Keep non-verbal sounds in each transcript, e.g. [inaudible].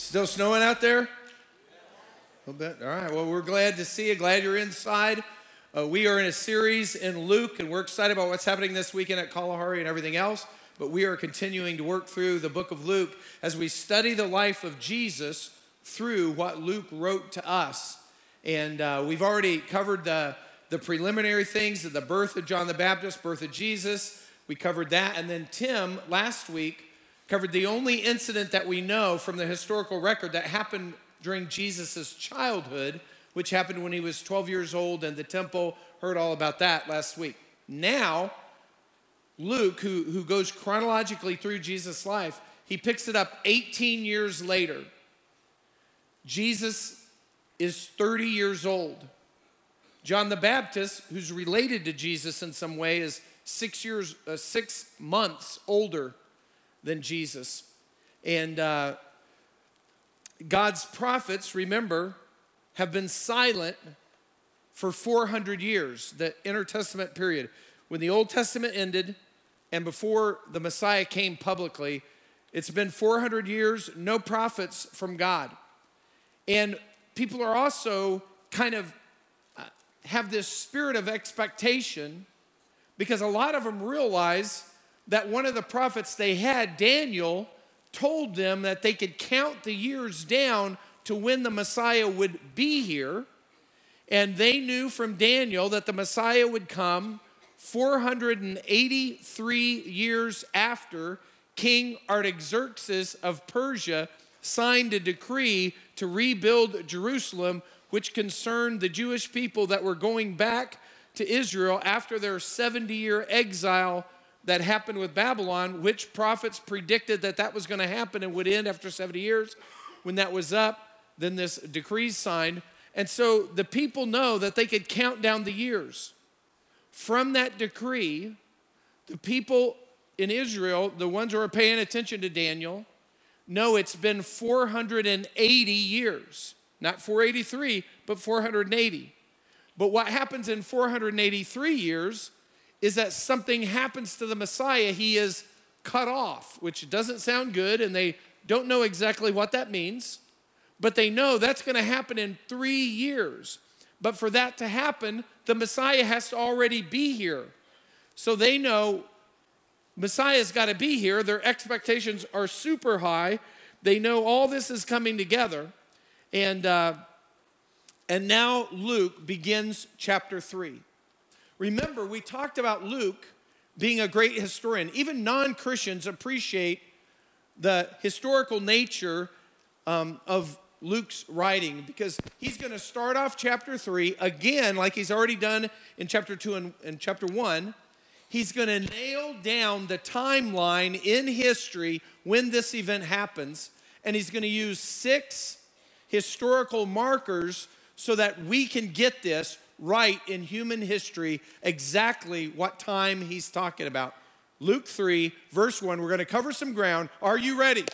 Still snowing out there? A little bit. All right. Well, we're glad to see you. Glad you're inside. Uh, we are in a series in Luke, and we're excited about what's happening this weekend at Kalahari and everything else. But we are continuing to work through the book of Luke as we study the life of Jesus through what Luke wrote to us. And uh, we've already covered the, the preliminary things of the birth of John the Baptist, birth of Jesus. We covered that. And then Tim, last week, covered the only incident that we know from the historical record that happened during Jesus' childhood, which happened when he was 12 years old and the temple heard all about that last week. Now, Luke, who, who goes chronologically through Jesus' life, he picks it up 18 years later. Jesus is 30 years old. John the Baptist, who's related to Jesus in some way, is six years, uh, six months older than Jesus. And uh, God's prophets, remember, have been silent for 400 years, the intertestament period. When the Old Testament ended and before the Messiah came publicly, it's been 400 years, no prophets from God. And people are also kind of uh, have this spirit of expectation because a lot of them realize that one of the prophets they had, Daniel, told them that they could count the years down to when the Messiah would be here. And they knew from Daniel that the Messiah would come 483 years after King Artaxerxes of Persia signed a decree to rebuild Jerusalem, which concerned the Jewish people that were going back to Israel after their 70 year exile that happened with Babylon, which prophets predicted that that was going to happen and would end after 70 years. When that was up, then this decree signed. And so the people know that they could count down the years. From that decree, the people in Israel, the ones who are paying attention to Daniel, know it's been 480 years. Not 483, but 480. But what happens in 483 years is that something happens to the Messiah. He is cut off, which doesn't sound good, and they don't know exactly what that means, but they know that's going to happen in three years. But for that to happen, the Messiah has to already be here. So they know Messiah's got to be here. Their expectations are super high. They know all this is coming together. And, uh, and now Luke begins chapter 3. Remember, we talked about Luke being a great historian. Even non Christians appreciate the historical nature um, of Luke's writing because he's going to start off chapter 3 again, like he's already done in chapter 2 and, and chapter 1. He's going to nail down the timeline in history when this event happens, and he's going to use six historical markers so that we can get this right in human history exactly what time he's talking about. Luke 3, verse 1. We're going to cover some ground. Are you ready? Yes.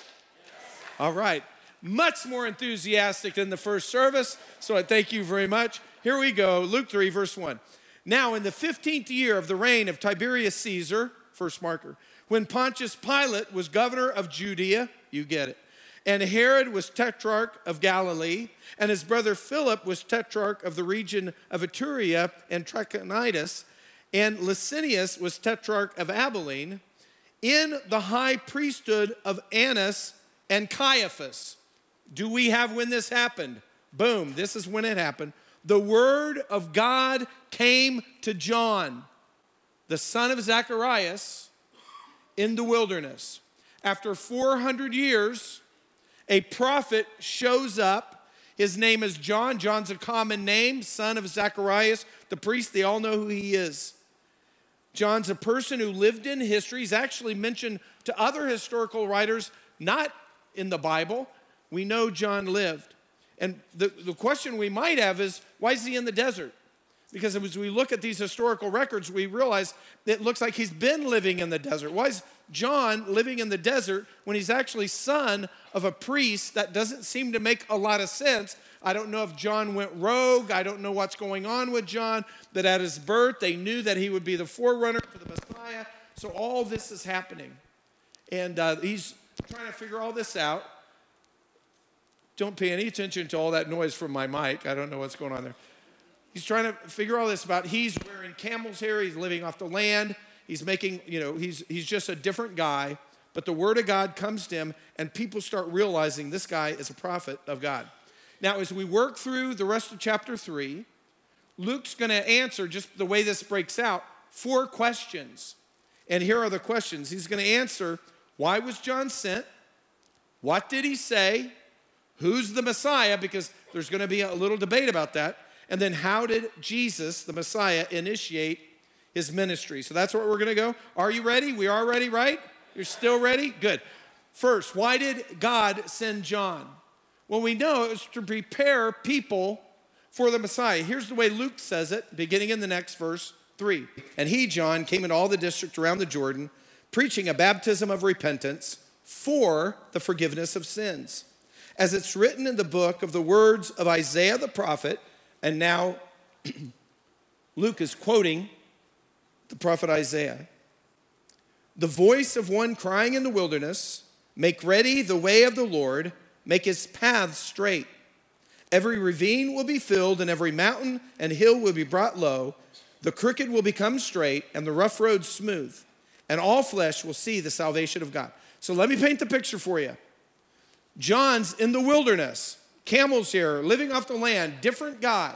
All right. Much more enthusiastic than the first service, so I thank you very much. Here we go. Luke 3, verse 1. Now, in the 15th year of the reign of Tiberius Caesar, first marker, when Pontius Pilate was governor of Judea, you get it, and Herod was tetrarch of Galilee, and his brother Philip was tetrarch of the region of Iturea and Trachonitis, and Lysanias was tetrarch of Abilene, in the high priesthood of Annas and Caiaphas. Do we have when this happened? Boom, this is when it happened. The word of God came to John, the son of Zacharias, in the wilderness. After 400 years, a prophet shows up. His name is John. John's a common name, son of Zacharias, the priest. They all know who he is. John's a person who lived in history. He's actually mentioned to other historical writers, not in the Bible. We know John lived. And the, the question we might have is why is he in the desert? Because as we look at these historical records, we realize it looks like he's been living in the desert. Why is John living in the desert when he's actually son of a priest? That doesn't seem to make a lot of sense. I don't know if John went rogue. I don't know what's going on with John. That at his birth, they knew that he would be the forerunner for the Messiah. So all this is happening. And uh, he's trying to figure all this out. Don't pay any attention to all that noise from my mic. I don't know what's going on there. He's trying to figure all this about he's wearing camel's hair, he's living off the land, he's making, you know, he's he's just a different guy. But the word of God comes to him, and people start realizing this guy is a prophet of God. Now, as we work through the rest of chapter three, Luke's going to answer just the way this breaks out four questions. And here are the questions. He's going to answer why was John sent? What did he say? Who's the Messiah? Because there's going to be a little debate about that. And then how did Jesus, the Messiah, initiate his ministry? So that's where we're going to go. Are you ready? We are ready, right? You're still ready? Good. First, why did God send John? Well, we know it was to prepare people for the Messiah. Here's the way Luke says it, beginning in the next verse 3. And he, John, came in all the district around the Jordan, preaching a baptism of repentance for the forgiveness of sins. As it's written in the book of the words of Isaiah the prophet, and now [clears throat] Luke is quoting the prophet Isaiah. The voice of one crying in the wilderness, Make ready the way of the Lord, make his paths straight. Every ravine will be filled, and every mountain and hill will be brought low. The crooked will become straight, and the rough roads smooth, and all flesh will see the salvation of God. So let me paint the picture for you. John's in the wilderness, camels here, living off the land, different guy.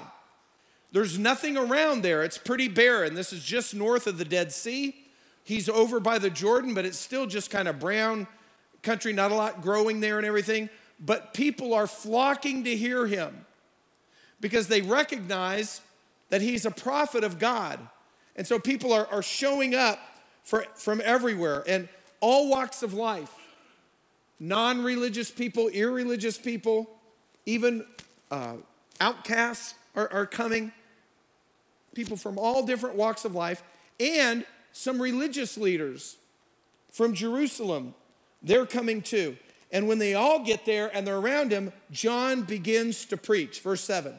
There's nothing around there. It's pretty barren. This is just north of the Dead Sea. He's over by the Jordan, but it's still just kind of brown country, not a lot growing there and everything. But people are flocking to hear him because they recognize that he's a prophet of God. And so people are, are showing up for, from everywhere and all walks of life non religious people, irreligious people, even uh, outcasts are, are coming. People from all different walks of life, and some religious leaders from Jerusalem, they're coming too. And when they all get there and they're around him, John begins to preach. Verse 7.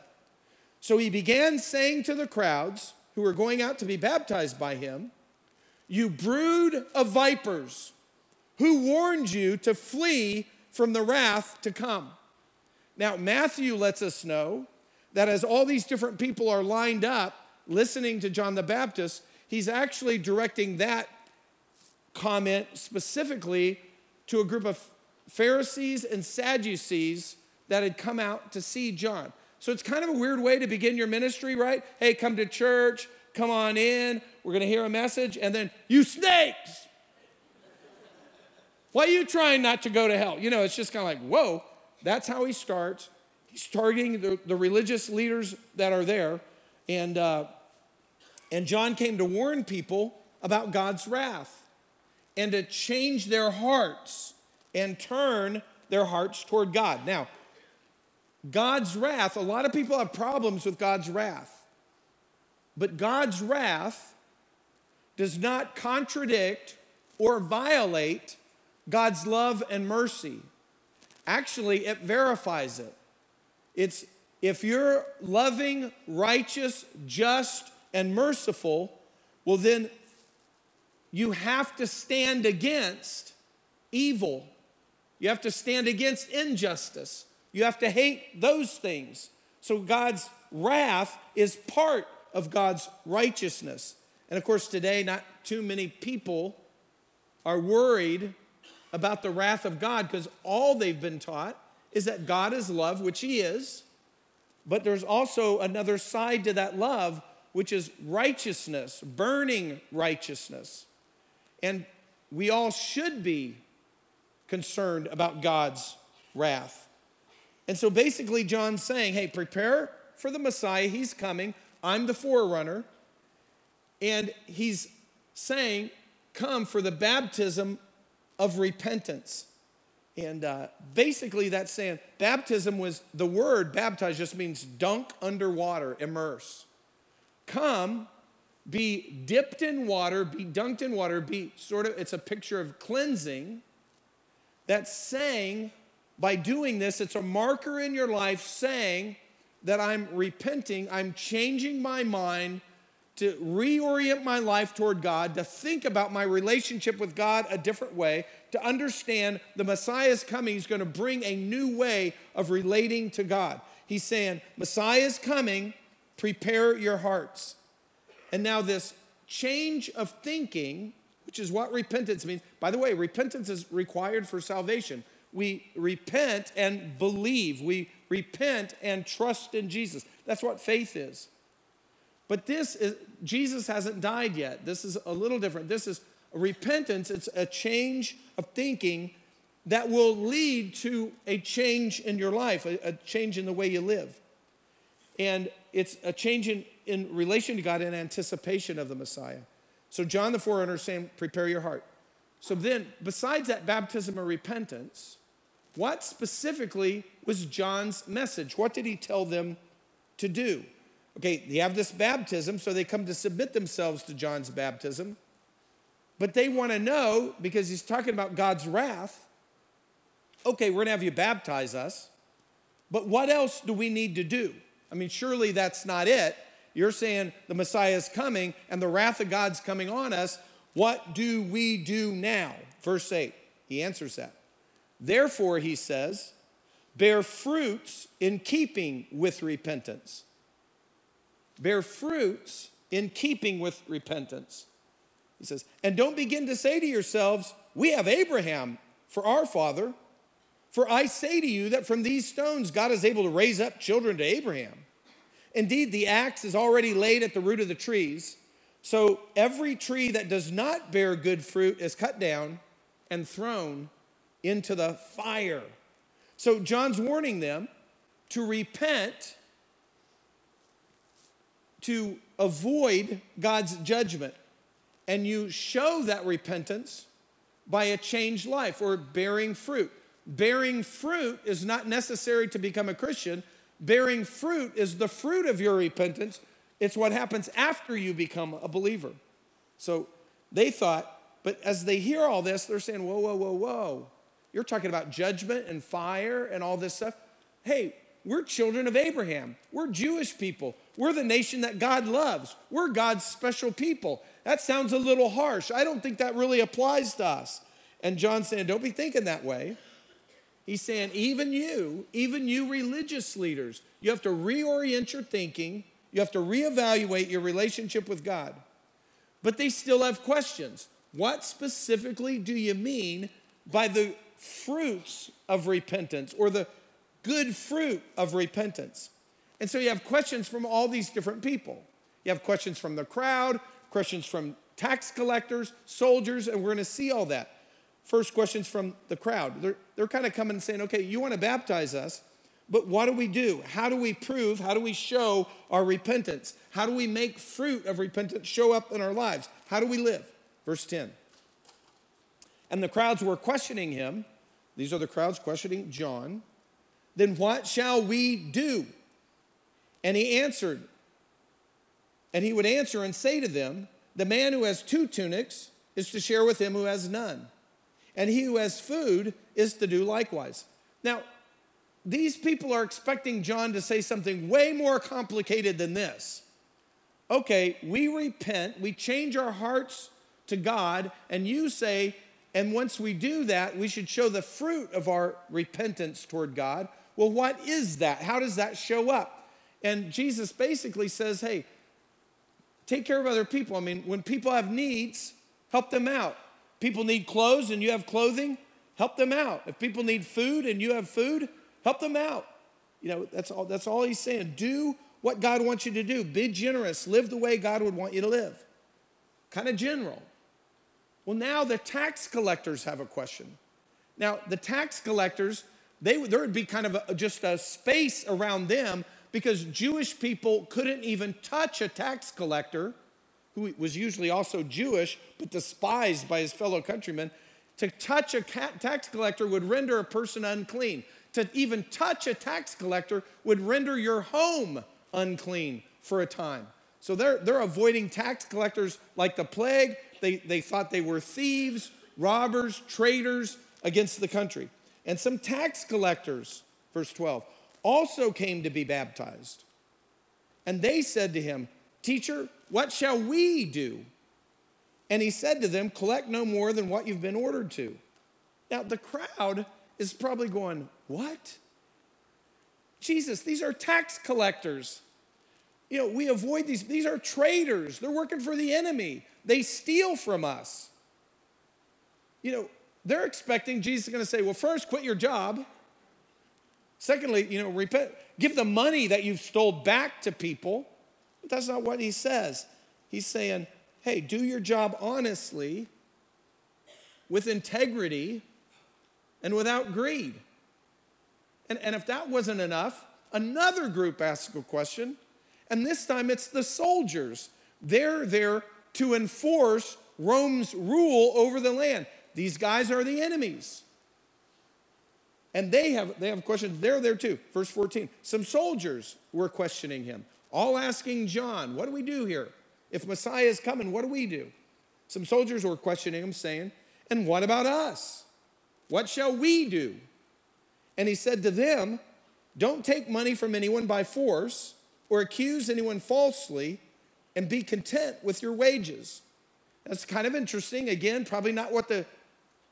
So he began saying to the crowds who were going out to be baptized by him, You brood of vipers, who warned you to flee from the wrath to come? Now, Matthew lets us know that as all these different people are lined up listening to John the Baptist, he's actually directing that comment specifically to a group of Pharisees and Sadducees that had come out to see John. So it's kind of a weird way to begin your ministry, right? Hey, come to church, come on in, we're gonna hear a message, and then, you snakes! Why are you trying not to go to hell? You know, it's just kind of like, whoa, that's how he starts. He's targeting the, the religious leaders that are there. And, uh, and John came to warn people about God's wrath and to change their hearts and turn their hearts toward God. Now, God's wrath, a lot of people have problems with God's wrath. But God's wrath does not contradict or violate God's love and mercy. Actually, it verifies it. It's if you're loving, righteous, just, and merciful, well, then you have to stand against evil you have to stand against injustice. You have to hate those things. So God's wrath is part of God's righteousness. And of course, today, not too many people are worried about the wrath of God because all they've been taught is that God is love, which He is, but there's also another side to that love, which is righteousness, burning righteousness. And we all should be concerned about God's wrath. And so basically, John's saying, hey, prepare for the Messiah. He's coming. I'm the forerunner. And he's saying, come for the baptism of repentance. And uh, basically, that's saying baptism was the word baptize just means dunk underwater, immerse. Come, be dipped in water, be dunked in water, be sort of, it's a picture of cleansing that's saying, by doing this, it's a marker in your life saying that I'm repenting, I'm changing my mind, to reorient my life toward God, to think about my relationship with God a different way, to understand the Messiah's coming. He's going to bring a new way of relating to God. He's saying, Messiah is coming, prepare your hearts. And now, this change of thinking, which is what repentance means. By the way, repentance is required for salvation. We repent and believe, we repent and trust in Jesus. That's what faith is. But this is, Jesus hasn't died yet. This is a little different. This is repentance, it's a change of thinking that will lead to a change in your life, a, a change in the way you live. And it's a change in, in relation to God in anticipation of the Messiah. So John the forerunner is saying, prepare your heart. So then, besides that baptism of repentance, what specifically was John's message? What did he tell them to do? Okay, they have this baptism, so they come to submit themselves to John's baptism. But they want to know, because he's talking about God's wrath, okay, we're going to have you baptize us, but what else do we need to do? I mean, surely that's not it. You're saying the Messiah is coming and the wrath of God's coming on us. What do we do now? Verse 8, he answers that. Therefore, he says, bear fruits in keeping with repentance bear fruits in keeping with repentance. He says, and don't begin to say to yourselves, We have Abraham for our father. For I say to you that from these stones God is able to raise up children to Abraham. Indeed, the axe is already laid at the root of the trees. So every tree that does not bear good fruit is cut down and thrown into the fire. So John's warning them to repent to avoid God's judgment. And you show that repentance by a changed life or bearing fruit. Bearing fruit is not necessary to become a Christian. Bearing fruit is the fruit of your repentance. It's what happens after you become a believer. So they thought, but as they hear all this, they're saying, whoa, whoa, whoa, whoa. You're talking about judgment and fire and all this stuff. Hey, we're children of Abraham. We're Jewish people. We're the nation that God loves. We're God's special people. That sounds a little harsh. I don't think that really applies to us. And John's saying, don't be thinking that way. He's saying, even you, even you religious leaders, you have to reorient your thinking. You have to reevaluate your relationship with God. But they still have questions. What specifically do you mean by the fruits of repentance or the good fruit of repentance? And so you have questions from all these different people. You have questions from the crowd, questions from tax collectors, soldiers, and we're going to see all that. First, questions from the crowd. They're, they're kind of coming and saying, okay, you want to baptize us, but what do we do? How do we prove? How do we show our repentance? How do we make fruit of repentance show up in our lives? How do we live? Verse 10. And the crowds were questioning him. These are the crowds questioning John. Then what shall we do? And he answered, and he would answer and say to them, The man who has two tunics is to share with him who has none, and he who has food is to do likewise. Now, these people are expecting John to say something way more complicated than this. Okay, we repent, we change our hearts to God, and you say, and once we do that, we should show the fruit of our repentance toward God. Well, what is that? How does that show up? And Jesus basically says, hey, take care of other people. I mean, when people have needs, help them out. People need clothes and you have clothing, help them out. If people need food and you have food, help them out. You know, that's all, that's all he's saying. Do what God wants you to do. Be generous. Live the way God would want you to live. Kind of general. Well, now the tax collectors have a question. Now, the tax collectors, they, there would be kind of a, just a space around them because Jewish people couldn't even touch a tax collector, who was usually also Jewish, but despised by his fellow countrymen. To touch a tax collector would render a person unclean. To even touch a tax collector would render your home unclean for a time. So they're, they're avoiding tax collectors like the plague. They, they thought they were thieves, robbers, traitors against the country. And some tax collectors, verse 12, also came to be baptized. And they said to him, Teacher, what shall we do? And he said to them, Collect no more than what you've been ordered to. Now, the crowd is probably going, What? Jesus, these are tax collectors. You know, we avoid these. These are traitors. They're working for the enemy. They steal from us. You know, they're expecting Jesus is going to say, Well, first, quit your job. Secondly, you know, repent, give the money that you've stole back to people. That's not what he says. He's saying, hey, do your job honestly, with integrity, and without greed. And, and if that wasn't enough, another group asks a question, and this time it's the soldiers. They're there to enforce Rome's rule over the land. These guys are the enemies. And they have, they have questions. They're there too. Verse 14. Some soldiers were questioning him, all asking John, What do we do here? If Messiah is coming, what do we do? Some soldiers were questioning him, saying, And what about us? What shall we do? And he said to them, Don't take money from anyone by force or accuse anyone falsely, and be content with your wages. That's kind of interesting. Again, probably not what the,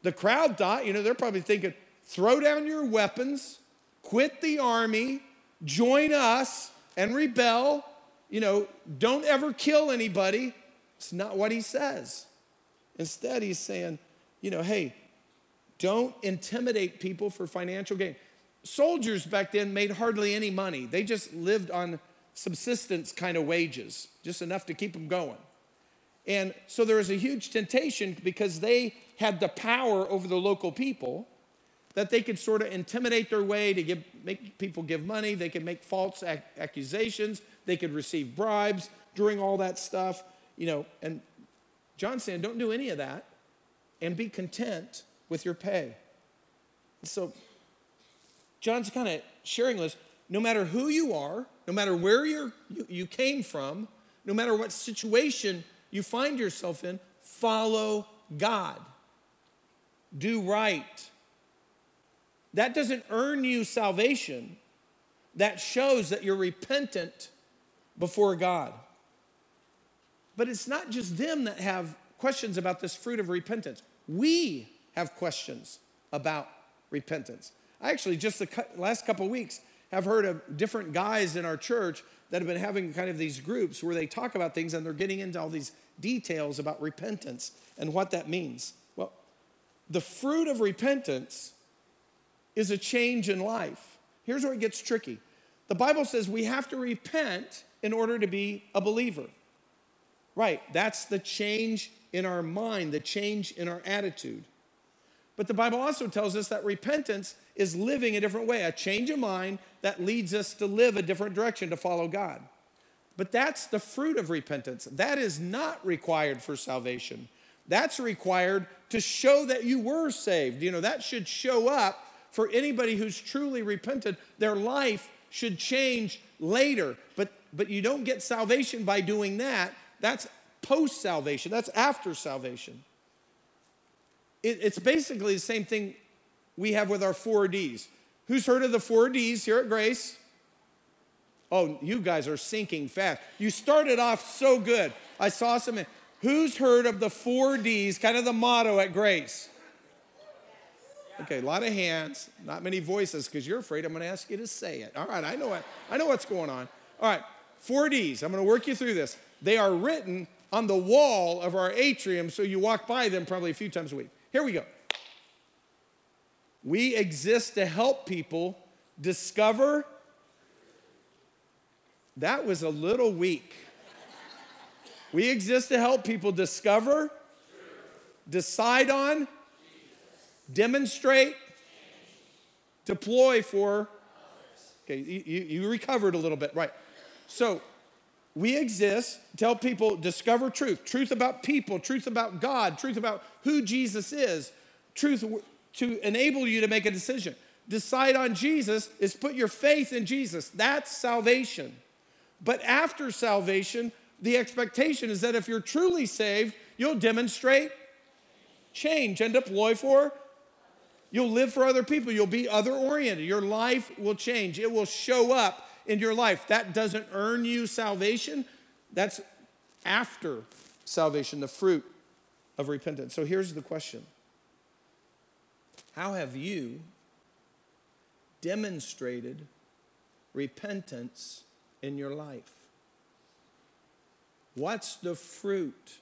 the crowd thought. You know, they're probably thinking, throw down your weapons, quit the army, join us, and rebel. You know, don't ever kill anybody. It's not what he says. Instead, he's saying, you know, hey, don't intimidate people for financial gain. Soldiers back then made hardly any money, they just lived on subsistence kind of wages, just enough to keep them going. And so there was a huge temptation because they had the power over the local people that they could sort of intimidate their way to give, make people give money. They could make false ac- accusations. They could receive bribes during all that stuff, you know. And John's saying, don't do any of that and be content with your pay. So John's kind of sharing this no matter who you are, no matter where you, you came from, no matter what situation you find yourself in, follow God. Do right that doesn't earn you salvation. That shows that you're repentant before God. But it's not just them that have questions about this fruit of repentance. We have questions about repentance. I actually, just the last couple weeks, have heard of different guys in our church that have been having kind of these groups where they talk about things and they're getting into all these details about repentance and what that means. Well, the fruit of repentance is a change in life. Here's where it gets tricky the Bible says we have to repent in order to be a believer. Right, that's the change in our mind, the change in our attitude. But the Bible also tells us that repentance is living a different way, a change of mind that leads us to live a different direction to follow God. But that's the fruit of repentance. That is not required for salvation. That's required to show that you were saved. You know, that should show up for anybody who's truly repented, their life should change later. But, but you don't get salvation by doing that. That's post salvation, that's after salvation. It, it's basically the same thing we have with our four Ds. Who's heard of the four Ds here at Grace? Oh, you guys are sinking fast. You started off so good. I saw some. Who's heard of the four Ds, kind of the motto at Grace? Okay, a lot of hands, not many voices, because you're afraid I'm going to ask you to say it. All right, I know what I know what's going on. All right, four Ds. I'm going to work you through this. They are written on the wall of our atrium, so you walk by them probably a few times a week. Here we go. We exist to help people discover. That was a little weak. We exist to help people discover, decide on, demonstrate, deploy for. Okay, you, you recovered a little bit, right? So we exist to help people discover truth truth about people, truth about God, truth about who Jesus is, truth to enable you to make a decision. Decide on Jesus is put your faith in Jesus. That's salvation. But after salvation, the expectation is that if you're truly saved, you'll demonstrate change and deploy for You'll live for other people. You'll be other oriented. Your life will change. It will show up in your life. That doesn't earn you salvation, That's after salvation, the fruit of repentance. So here's the question How have you demonstrated repentance in your life? What's the fruit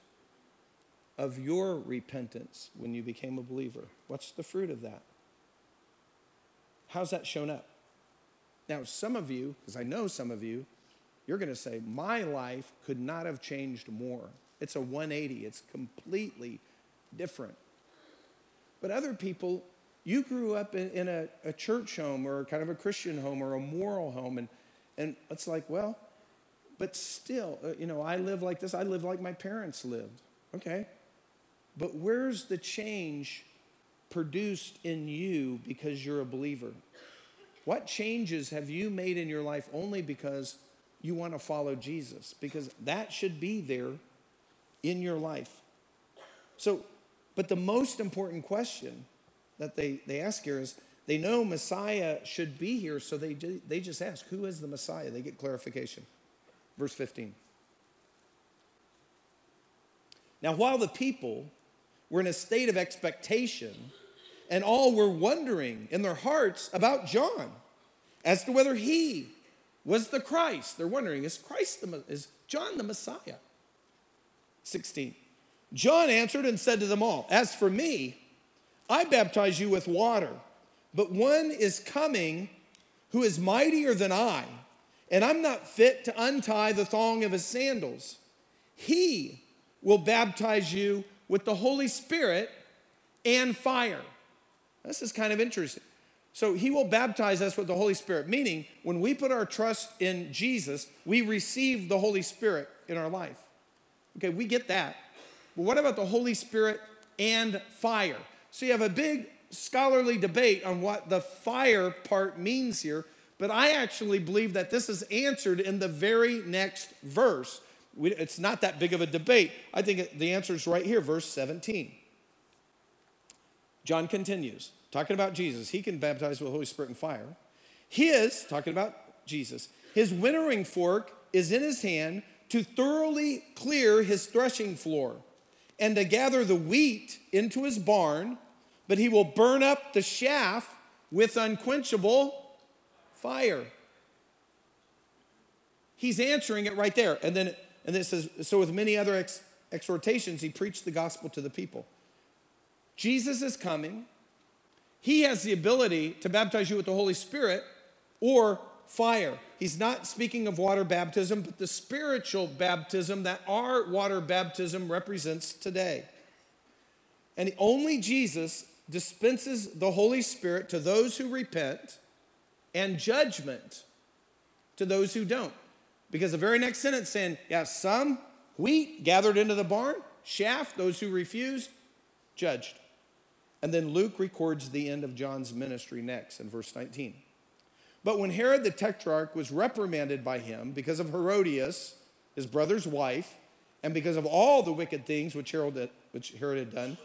of your repentance when you became a believer? What's the fruit of that? How's that shown up? Now, some of you, because I know some of you, you're going to say, My life could not have changed more. It's a 180, it's completely different. But other people, you grew up in, in a, a, church home or kind of a Christian home or a moral home, and, and it's like, well, but still, uh, you know, I live like this, I live like my parents lived. Okay. But where's the change produced in you because you're a believer? What changes have you made in your life only because you want to follow Jesus? Because that should be there in your life. So, but the most important question that they, they ask here is they know Messiah should be here, so they, they just ask, Who is the Messiah? They get clarification. Verse 15. Now, while the people were in a state of expectation, and all were wondering in their hearts about John as to whether he was the Christ. They're wondering, is Christ the, is John the Messiah? 16. John answered and said to them all, As for me, I baptize you with water, but one is coming who is mightier than I, and I'm not fit to untie the thong of his sandals. He will baptize you with the Holy Spirit and fire. This is kind of interesting. So he will baptize us with the Holy Spirit, meaning when we put our trust in Jesus, we receive the Holy Spirit in our life. Okay, we get that. But what about the Holy Spirit and fire? So you have a big scholarly debate on what the fire part means here, but I actually believe that this is answered in the very next verse. We, it's not that big of a debate. I think the answer is right here, verse 17. John continues, talking about Jesus. He can baptize with the Holy Spirit and fire. His, talking about Jesus, his winnowing fork is in his hand to thoroughly clear his threshing floor and to gather the wheat into his barn, but he will burn up the chaff with unquenchable fire. He's answering it right there. And then, and then it says, so with many other ex- exhortations, he preached the gospel to the people. Jesus is coming. He has the ability to baptize you with the Holy Spirit or fire. He's not speaking of water baptism, but the spiritual baptism that our water baptism represents today. And only Jesus dispenses the Holy Spirit to those who repent and judgment to those who don't. Because the very next sentence saying, yeah, some wheat gathered into the barn, chaff, those who refuse, judged. And then Luke records the end of John's ministry next in verse 19. But when Herod the Tetrarch was reprimanded by him because of Herodias, his brother's wife, and because of all the wicked things which Herod, had, which Herod had done,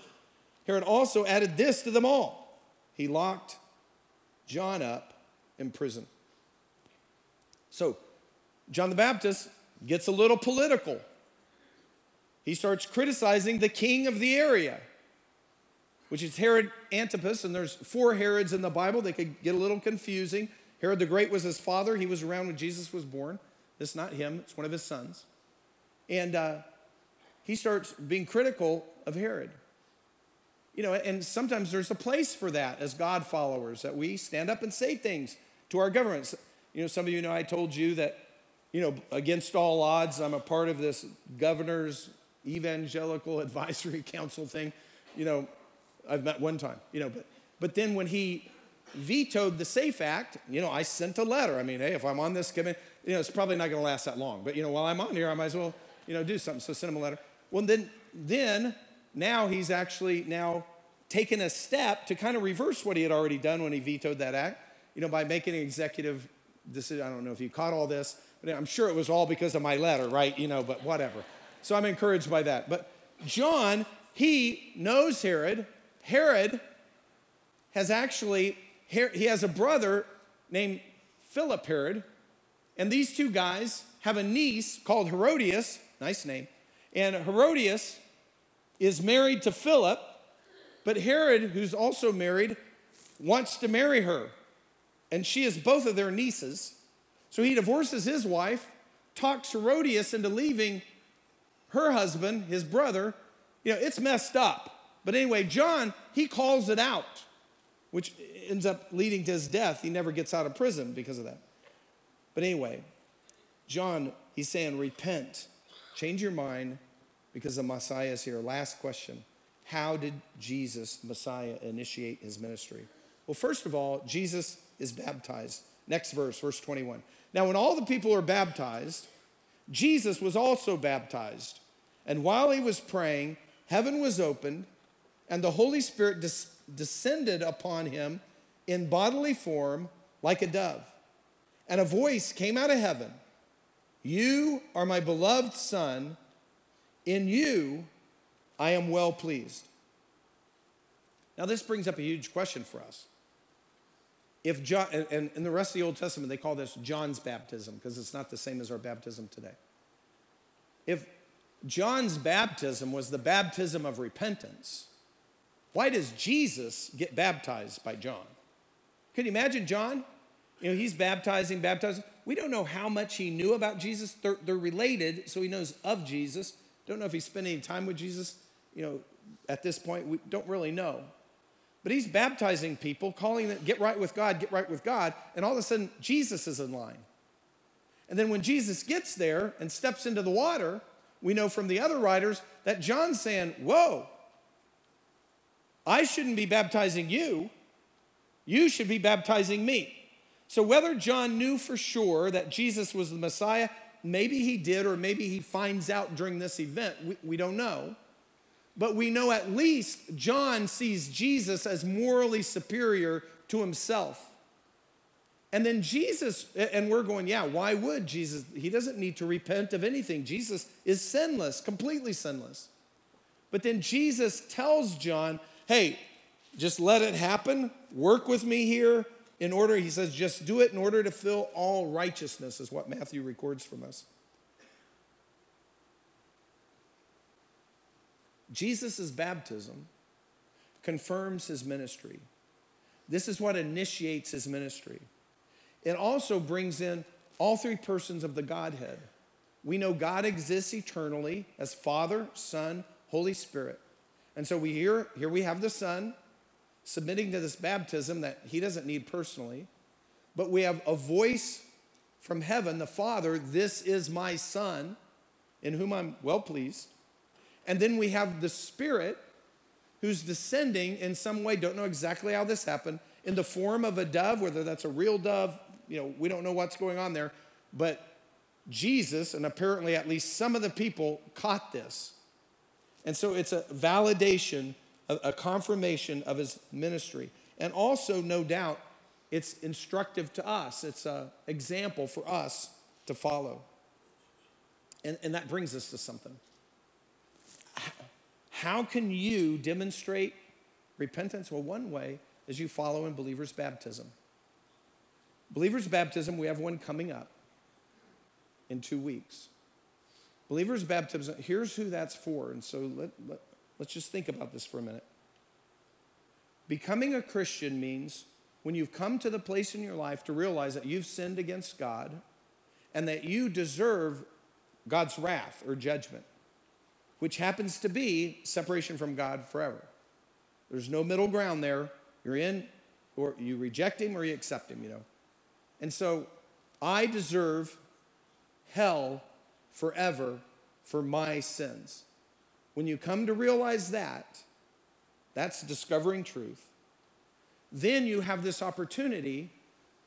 Herod also added this to them all. He locked John up in prison. So, John the Baptist gets a little political. He starts criticizing the king of the area, which is Herod Antipas, and there's four Herods in the Bible. They could get a little confusing. Herod the Great was his father. He was around when Jesus was born. It's not him, it's one of his sons. And uh, he starts being critical of Herod. You know, and sometimes there's a place for that as God followers, that we stand up and say things to our governments. You know, some of you know I told you that, you know, against all odds, I'm a part of this governor's evangelical [laughs] advisory council thing. You know, I've met one time, you know, but, but then when he vetoed the SAFE Act, you know, I sent a letter. I mean, hey, if I'm on this committee, you know, it's probably not going to last that long. But, you know, while I'm on here, I might as well, you know, do something. So send him a letter. Well, then, then now he's actually now taken a step to kind of reverse what he had already done when he vetoed that act, you know, by making an executive decision. I don't know if you caught all this, I'm sure it was all because of my letter, right? You know, but whatever. So I'm encouraged by that. But John, he knows Herod. Herod has actually he has a brother named Philip Herod, And these two guys have a niece called Herodias, nice name. And Herodias is married to Philip, but Herod, who's also married, wants to marry her. And she is both of their nieces. So he divorces his wife, talks Herodias into leaving her husband, his brother. You know, it's messed up. But anyway, John, he calls it out, which ends up leading to his death. He never gets out of prison because of that. But anyway, John, he's saying, repent, change your mind because the Messiah is here. Last question How did Jesus, Messiah, initiate his ministry? Well, first of all, Jesus is baptized. Next verse, verse 21. Now, when all the people are baptized, Jesus was also baptized. And while he was praying, heaven was opened, and the Holy Spirit des- descended upon him in bodily form like a dove. And a voice came out of heaven You are my beloved Son, in you I am well pleased. Now, this brings up a huge question for us. If John, and in the rest of the Old Testament, they call this John's baptism because it's not the same as our baptism today. If John's baptism was the baptism of repentance, why does Jesus get baptized by John? Can you imagine John? You know, he's baptizing, baptizing. We don't know how much he knew about Jesus. They're, they're related, so he knows of Jesus. Don't know if he spent any time with Jesus. You know, at this point, we don't really know. But he's baptizing people, calling them, get right with God, get right with God. And all of a sudden, Jesus is in line. And then when Jesus gets there and steps into the water, we know from the other writers that John's saying, Whoa, I shouldn't be baptizing you. You should be baptizing me. So, whether John knew for sure that Jesus was the Messiah, maybe he did, or maybe he finds out during this event. We, we don't know. But we know at least John sees Jesus as morally superior to himself. And then Jesus, and we're going, yeah, why would Jesus? He doesn't need to repent of anything. Jesus is sinless, completely sinless. But then Jesus tells John, hey, just let it happen. Work with me here in order, he says, just do it in order to fill all righteousness, is what Matthew records from us. Jesus' baptism confirms his ministry. This is what initiates his ministry. It also brings in all three persons of the Godhead. We know God exists eternally as Father, Son, Holy Spirit. And so we hear here we have the Son submitting to this baptism that he doesn't need personally, but we have a voice from heaven, the Father, this is my Son, in whom I'm well pleased. And then we have the Spirit who's descending in some way, don't know exactly how this happened, in the form of a dove, whether that's a real dove, you know, we don't know what's going on there, but Jesus, and apparently at least some of the people, caught this. And so it's a validation, a, confirmation of his ministry. And also, no doubt, it's instructive to us. It's an example for us to follow. And, and that brings us to something. How can you demonstrate repentance? Well, one way is you follow in believers' baptism. Believers' baptism, we have one coming up in two weeks. Believers' baptism, here's who that's for. And so let, let, let's just think about this for a minute. Becoming a Christian means when you've come to the place in your life to realize that you've sinned against God and that you deserve God's wrath or judgment which happens to be separation from God forever. There's no middle ground there. You're in, or you reject Him or you accept Him, you know. And so I deserve hell forever for my sins. When you come to realize that, that's discovering truth. Then you have this opportunity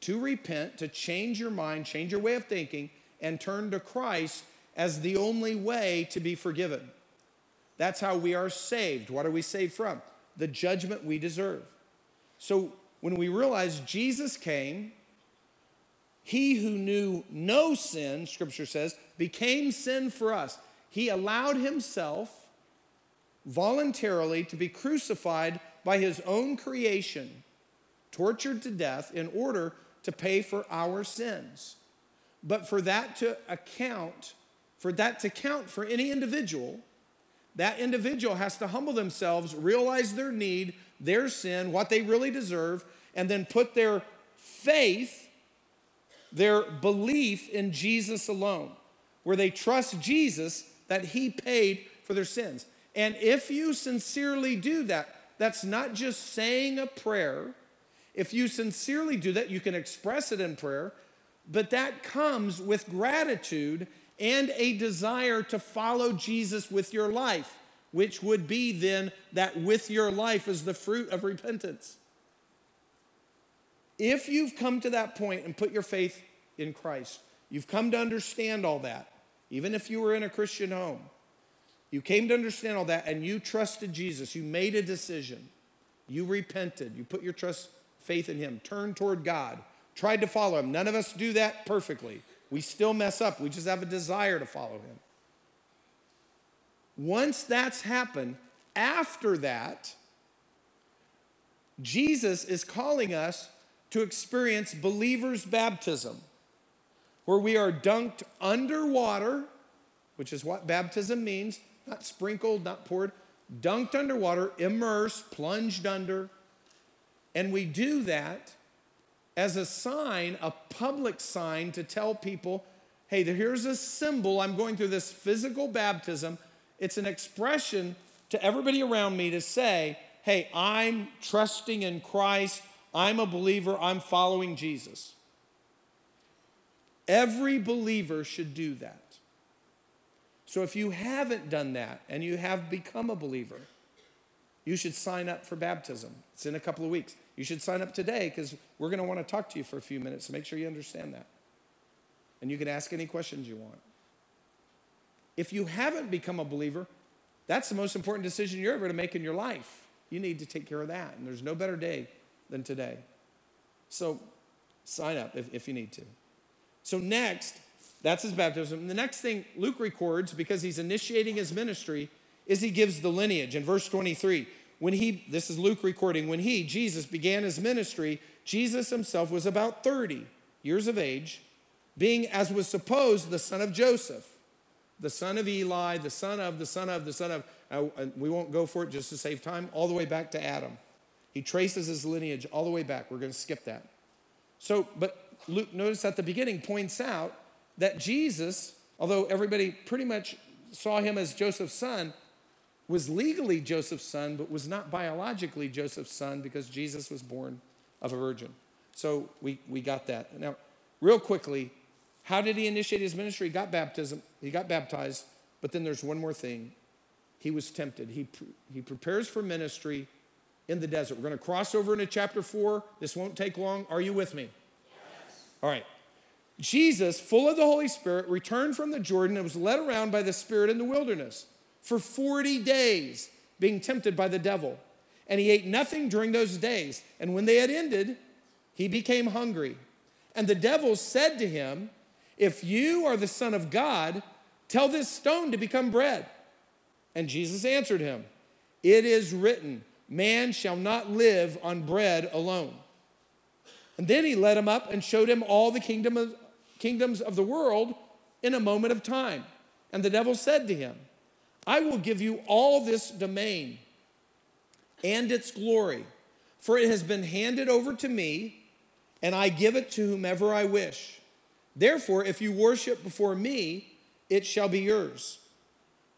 to repent, to change your mind, change your way of thinking, and turn to Christ as the only way to be forgiven. That's how we are saved. What are we saved from? The judgment we deserve. So when we realize Jesus came, he who knew no sin, scripture says, became sin for us. He allowed himself voluntarily to be crucified by his own creation, tortured to death in order to pay for our sins. But for that to account, for that to count for any individual, that individual has to humble themselves, realize their need, their sin, what they really deserve, and then put their faith, their belief in Jesus alone, where they trust Jesus that He paid for their sins. And if you sincerely do that, that's not just saying a prayer. If you sincerely do that, you can express it in prayer, but that comes with gratitude and a desire to follow Jesus with your life, which would be then that with your life is the fruit of repentance. If you've come to that point and put your faith in Christ, you've come to understand all that, even if you were in a Christian home, you came to understand all that and you trusted Jesus, you made a decision, you repented, you put your trust, faith in Him, turned toward God, tried to follow Him. None of us do that perfectly. We still mess up, we just have a desire to follow Him. Once that's happened, after that, Jesus is calling us to experience believer's baptism, where we are dunked underwater, which is what baptism means not sprinkled, not poured, dunked underwater, immersed, plunged under. And we do that as a sign, a public sign to tell people, hey, here's a symbol. I'm going through this physical baptism. It's an expression to everybody around me to say, hey, I'm trusting in Christ. I'm a believer. I'm following Jesus. Every believer should do that. So if you haven't done that and you have become a believer, you should sign up for baptism. It's in a couple of weeks. You should sign up today because we're going to want to talk to you for a few minutes to make sure you understand that. And you can ask any questions you want. If you haven't become a believer, that's the most important decision you're ever to make in your life. You need to take care of that. And there's no better day than today. So sign up if, if you need to. So, next, that's his baptism. the next thing Luke records, because he's initiating his ministry, is he gives the lineage. In verse 23, when he, this is Luke recording, when he, Jesus, began his ministry, Jesus himself was about 30 years of age, being, as was supposed, the son of Joseph, the son of Eli, the son of, the son of, the son of, uh, we won't go for it just to save time, all the way back to Adam. He traces his lineage all the way back. We're going to skip that. So, but Luke, notice at the beginning, points out that Jesus, although everybody pretty much saw him as Joseph's son, was legally Joseph's son, but was not biologically Joseph's son because Jesus was born of a virgin. So we, we got that. Now, real quickly, how did he initiate his ministry? He got baptism, he got baptized, but then there's one more thing. He was tempted. He, he prepares for ministry in the desert. We're going to cross over into chapter four. This won't take long. Are you with me? Yes. All right. Jesus, full of the Holy Spirit, returned from the Jordan and was led around by the Spirit in the wilderness for 40 days, being tempted by the devil. And he ate nothing during those days. And when they had ended, he became hungry. And the devil said to him, If you are the Son of God, tell this stone to become bread. And Jesus answered him, It is written, Man shall not live on bread alone. And then he led him up and showed him all the kingdom of, kingdoms of the world in a moment of time. And the devil said to him, I will give you all this domain and its glory, for it has been handed over to me, and I give it to whomever I wish. Therefore, if you worship before me, it shall be yours.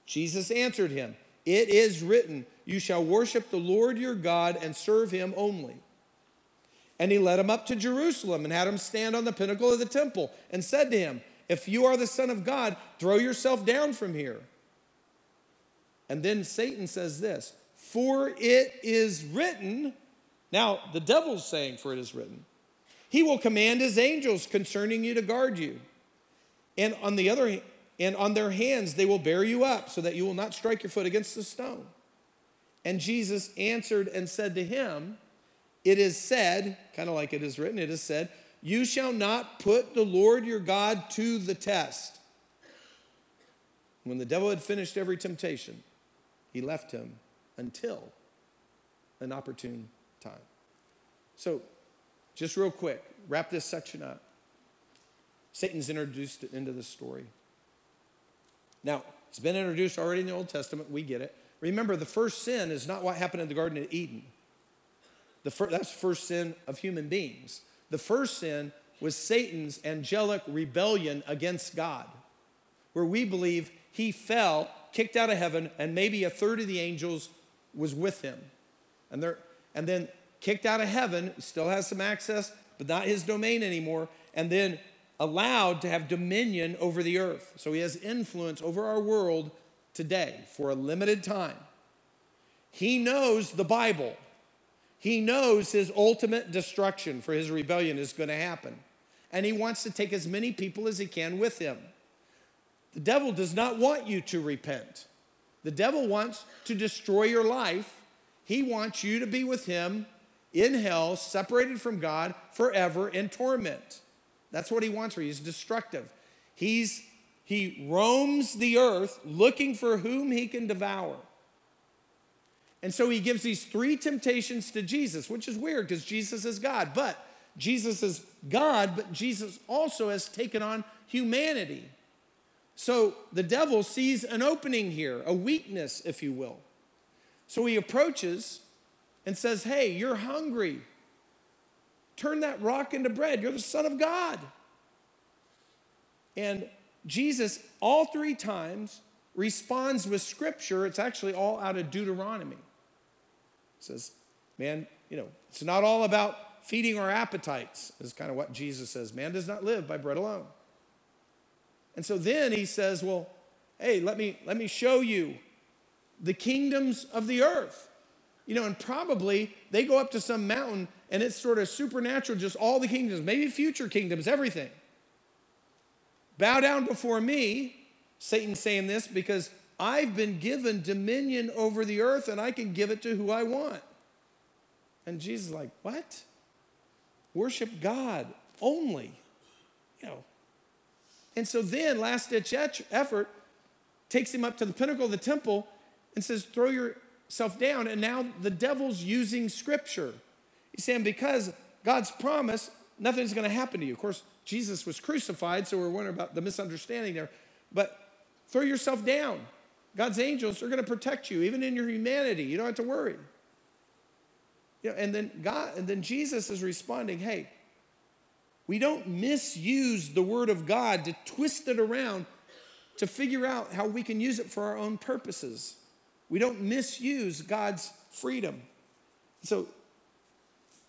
Jesus answered him, It is written, You shall worship the Lord your God and serve him only. And he led him up to Jerusalem and had him stand on the pinnacle of the temple and said to him, If you are the Son of God, throw yourself down from here. And then Satan says this For it is written, now the devil's saying, For it is written, he will command his angels concerning you to guard you. And on the other and on their hands they will bear you up so that you will not strike your foot against the stone. And Jesus answered and said to him, it is said, kind of like it is written, it is said, You shall not put the Lord your God to the test. When the devil had finished every temptation, he left him until an opportune time. So, just real quick, wrap this section up. Satan's introduced into the story. Now, it's been introduced already in the Old Testament. We get it. Remember, the first sin is not what happened in the Garden of Eden. The fir- that's the first sin of human beings. The first sin was Satan's angelic rebellion against God, where we believe he fell, kicked out of heaven, and maybe a third of the angels was with him. And, there, and then kicked out of heaven, still has some access, but not his domain anymore, and then allowed to have dominion over the earth. So he has influence over our world today for a limited time. He knows the Bible. He knows his ultimate destruction for his rebellion is going to happen. And he wants to take as many people as he can with him. The devil does not want you to repent. The devil wants to destroy your life. He wants you to be with him in hell, separated from God forever in torment. That's what he wants for you. He's destructive. He's he roams the earth looking for whom he can devour. And so he gives these three temptations to Jesus, which is weird because Jesus is God. But Jesus is God, but Jesus also has taken on humanity. So the devil sees an opening here, a weakness, if you will. So he approaches and says, Hey, you're hungry. Turn that rock into bread. You're the Son of God. And Jesus, all three times, responds with scripture. It's actually all out of Deuteronomy. It says, man, you know, it's not all about feeding our appetites, is kind of what Jesus says. Man does not live by bread alone. And so then he says, well, hey, let me, let me show you the kingdoms of the earth. You know, and probably they go up to some mountain and it's sort of supernatural, just all the kingdoms, maybe future kingdoms, everything. Bow down before me. Satan's saying this because I've been given dominion over the earth and I can give it to who I want. And Jesus is like, What? Worship God only. You know. And so then, last ditch effort takes him up to the pinnacle of the temple and says, Throw yourself down. And now the devil's using scripture. He's saying, Because God's promise, nothing's going to happen to you. Of course, Jesus was crucified, so we're wondering about the misunderstanding there. But throw yourself down. God's angels are going to protect you, even in your humanity. You don't have to worry. You know, and then God, and then Jesus is responding, hey, we don't misuse the word of God to twist it around to figure out how we can use it for our own purposes. We don't misuse God's freedom. So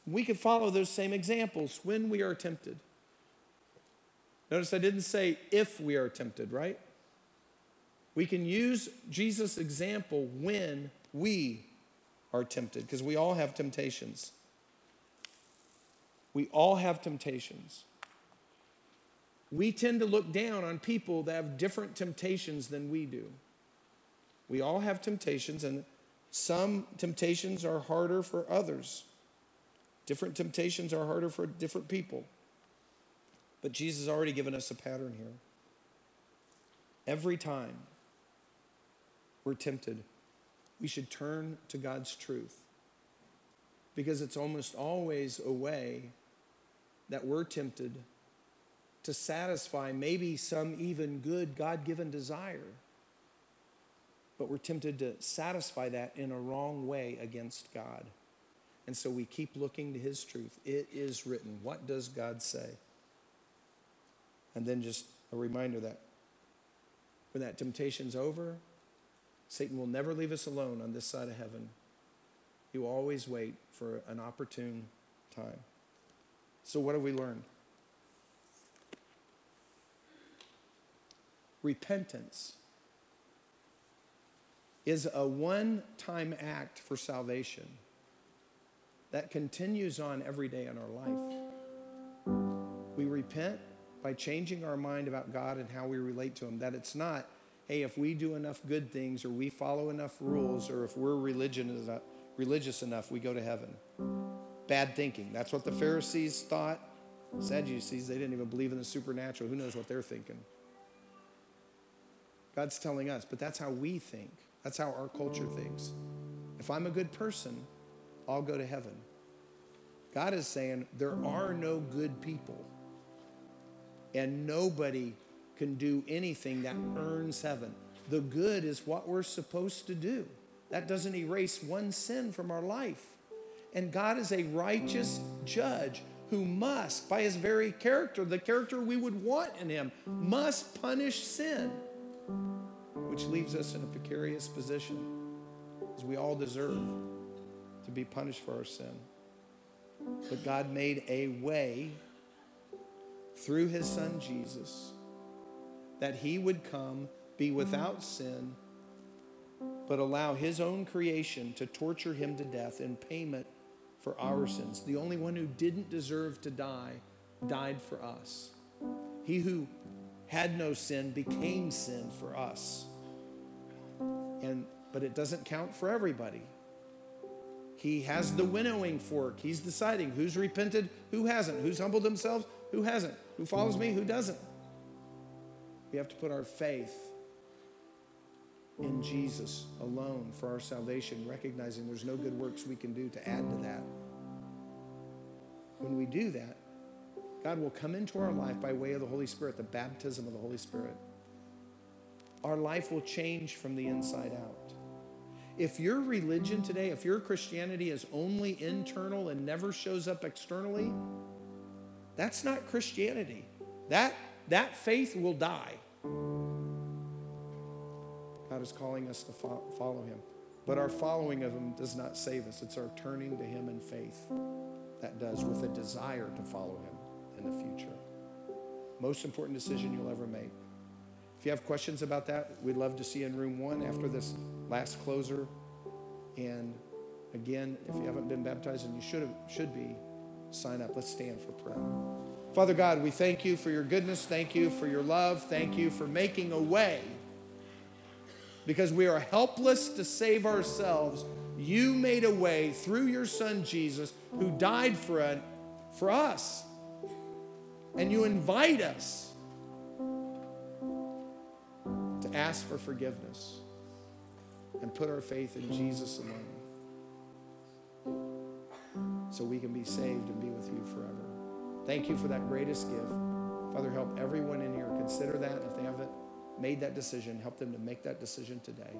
we could follow those same examples when we are tempted. Notice I didn't say if we are tempted, right? We can use Jesus' example when we are tempted, because we all have temptations. We all have temptations. We tend to look down on people that have different temptations than we do. We all have temptations, and some temptations are harder for others. Different temptations are harder for different people. But Jesus has already given us a pattern here. Every time we're tempted, we should turn to God's truth because it's almost always a way that we're tempted to satisfy maybe some even good God given desire. But we're tempted to satisfy that in a wrong way against God. And so we keep looking to His truth. It is written. What does God say? And then just a reminder that when that temptation's over, Satan will never leave us alone on this side of heaven. He will always wait for an opportune time. So, what have we learned? Repentance is a one time act for salvation that continues on every day in our life. We repent by changing our mind about God and how we relate to Him. That it's not, hey, if we do enough good things or we follow enough rules or if we're religion enough, religious enough, we go to heaven. Bad thinking. That's what the Pharisees thought. Sadducees, they didn't even believe in the supernatural. Who knows what they're thinking? God's telling us, but that's how we think. That's how our culture thinks. If I'm a good person, I'll go to heaven. God is saying there are no good people. And nobody can do anything that earns heaven. The good is what we're supposed to do. That doesn't erase one sin from our life. And God is a righteous judge who must, by his very character, the character we would want in him, must punish sin, which leaves us in a precarious position, as we all deserve to be punished for our sin. But God made a way through his son Jesus that he would come, be without sin, but allow his own creation to torture him to death in payment for our sins. The only one who didn't deserve to die died for us. He who had no sin became sin for us. And but it doesn't count for everybody. He has the winnowing fork. He's deciding who's repented, who hasn't, who's humbled themselves, who hasn't, who follows me, who doesn't. We have to put our faith in Jesus alone for our salvation, recognizing there's no good works we can do to add to that. When we do that, God will come into our life by way of the Holy Spirit, the baptism of the Holy Spirit. Our life will change from the inside out. If your religion today, if your Christianity is only internal and never shows up externally, that's not Christianity. That, that faith will die. God is calling us to follow him. But our following of him does not save us. It's our turning to him in faith that does, with a desire to follow him in the future. Most important decision you'll ever make. If you have questions about that, we'd love to see you in room one after this last closer. And again, if you haven't been baptized and you should have, should be, sign up. Let's stand for prayer. Father God, we thank you for your goodness. Thank you for your love. Thank you for making a way. Because we are helpless to save ourselves, you made a way through your son Jesus, who died for, for us. And you invite us to ask for forgiveness and put our faith in Jesus alone so we can be saved and be with you forever. Thank you for that greatest gift. Father, help everyone in here consider that. If they haven't made that decision, help them to make that decision today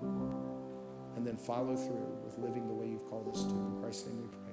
and then follow through with living the way you've called us to. In Christ's name we pray.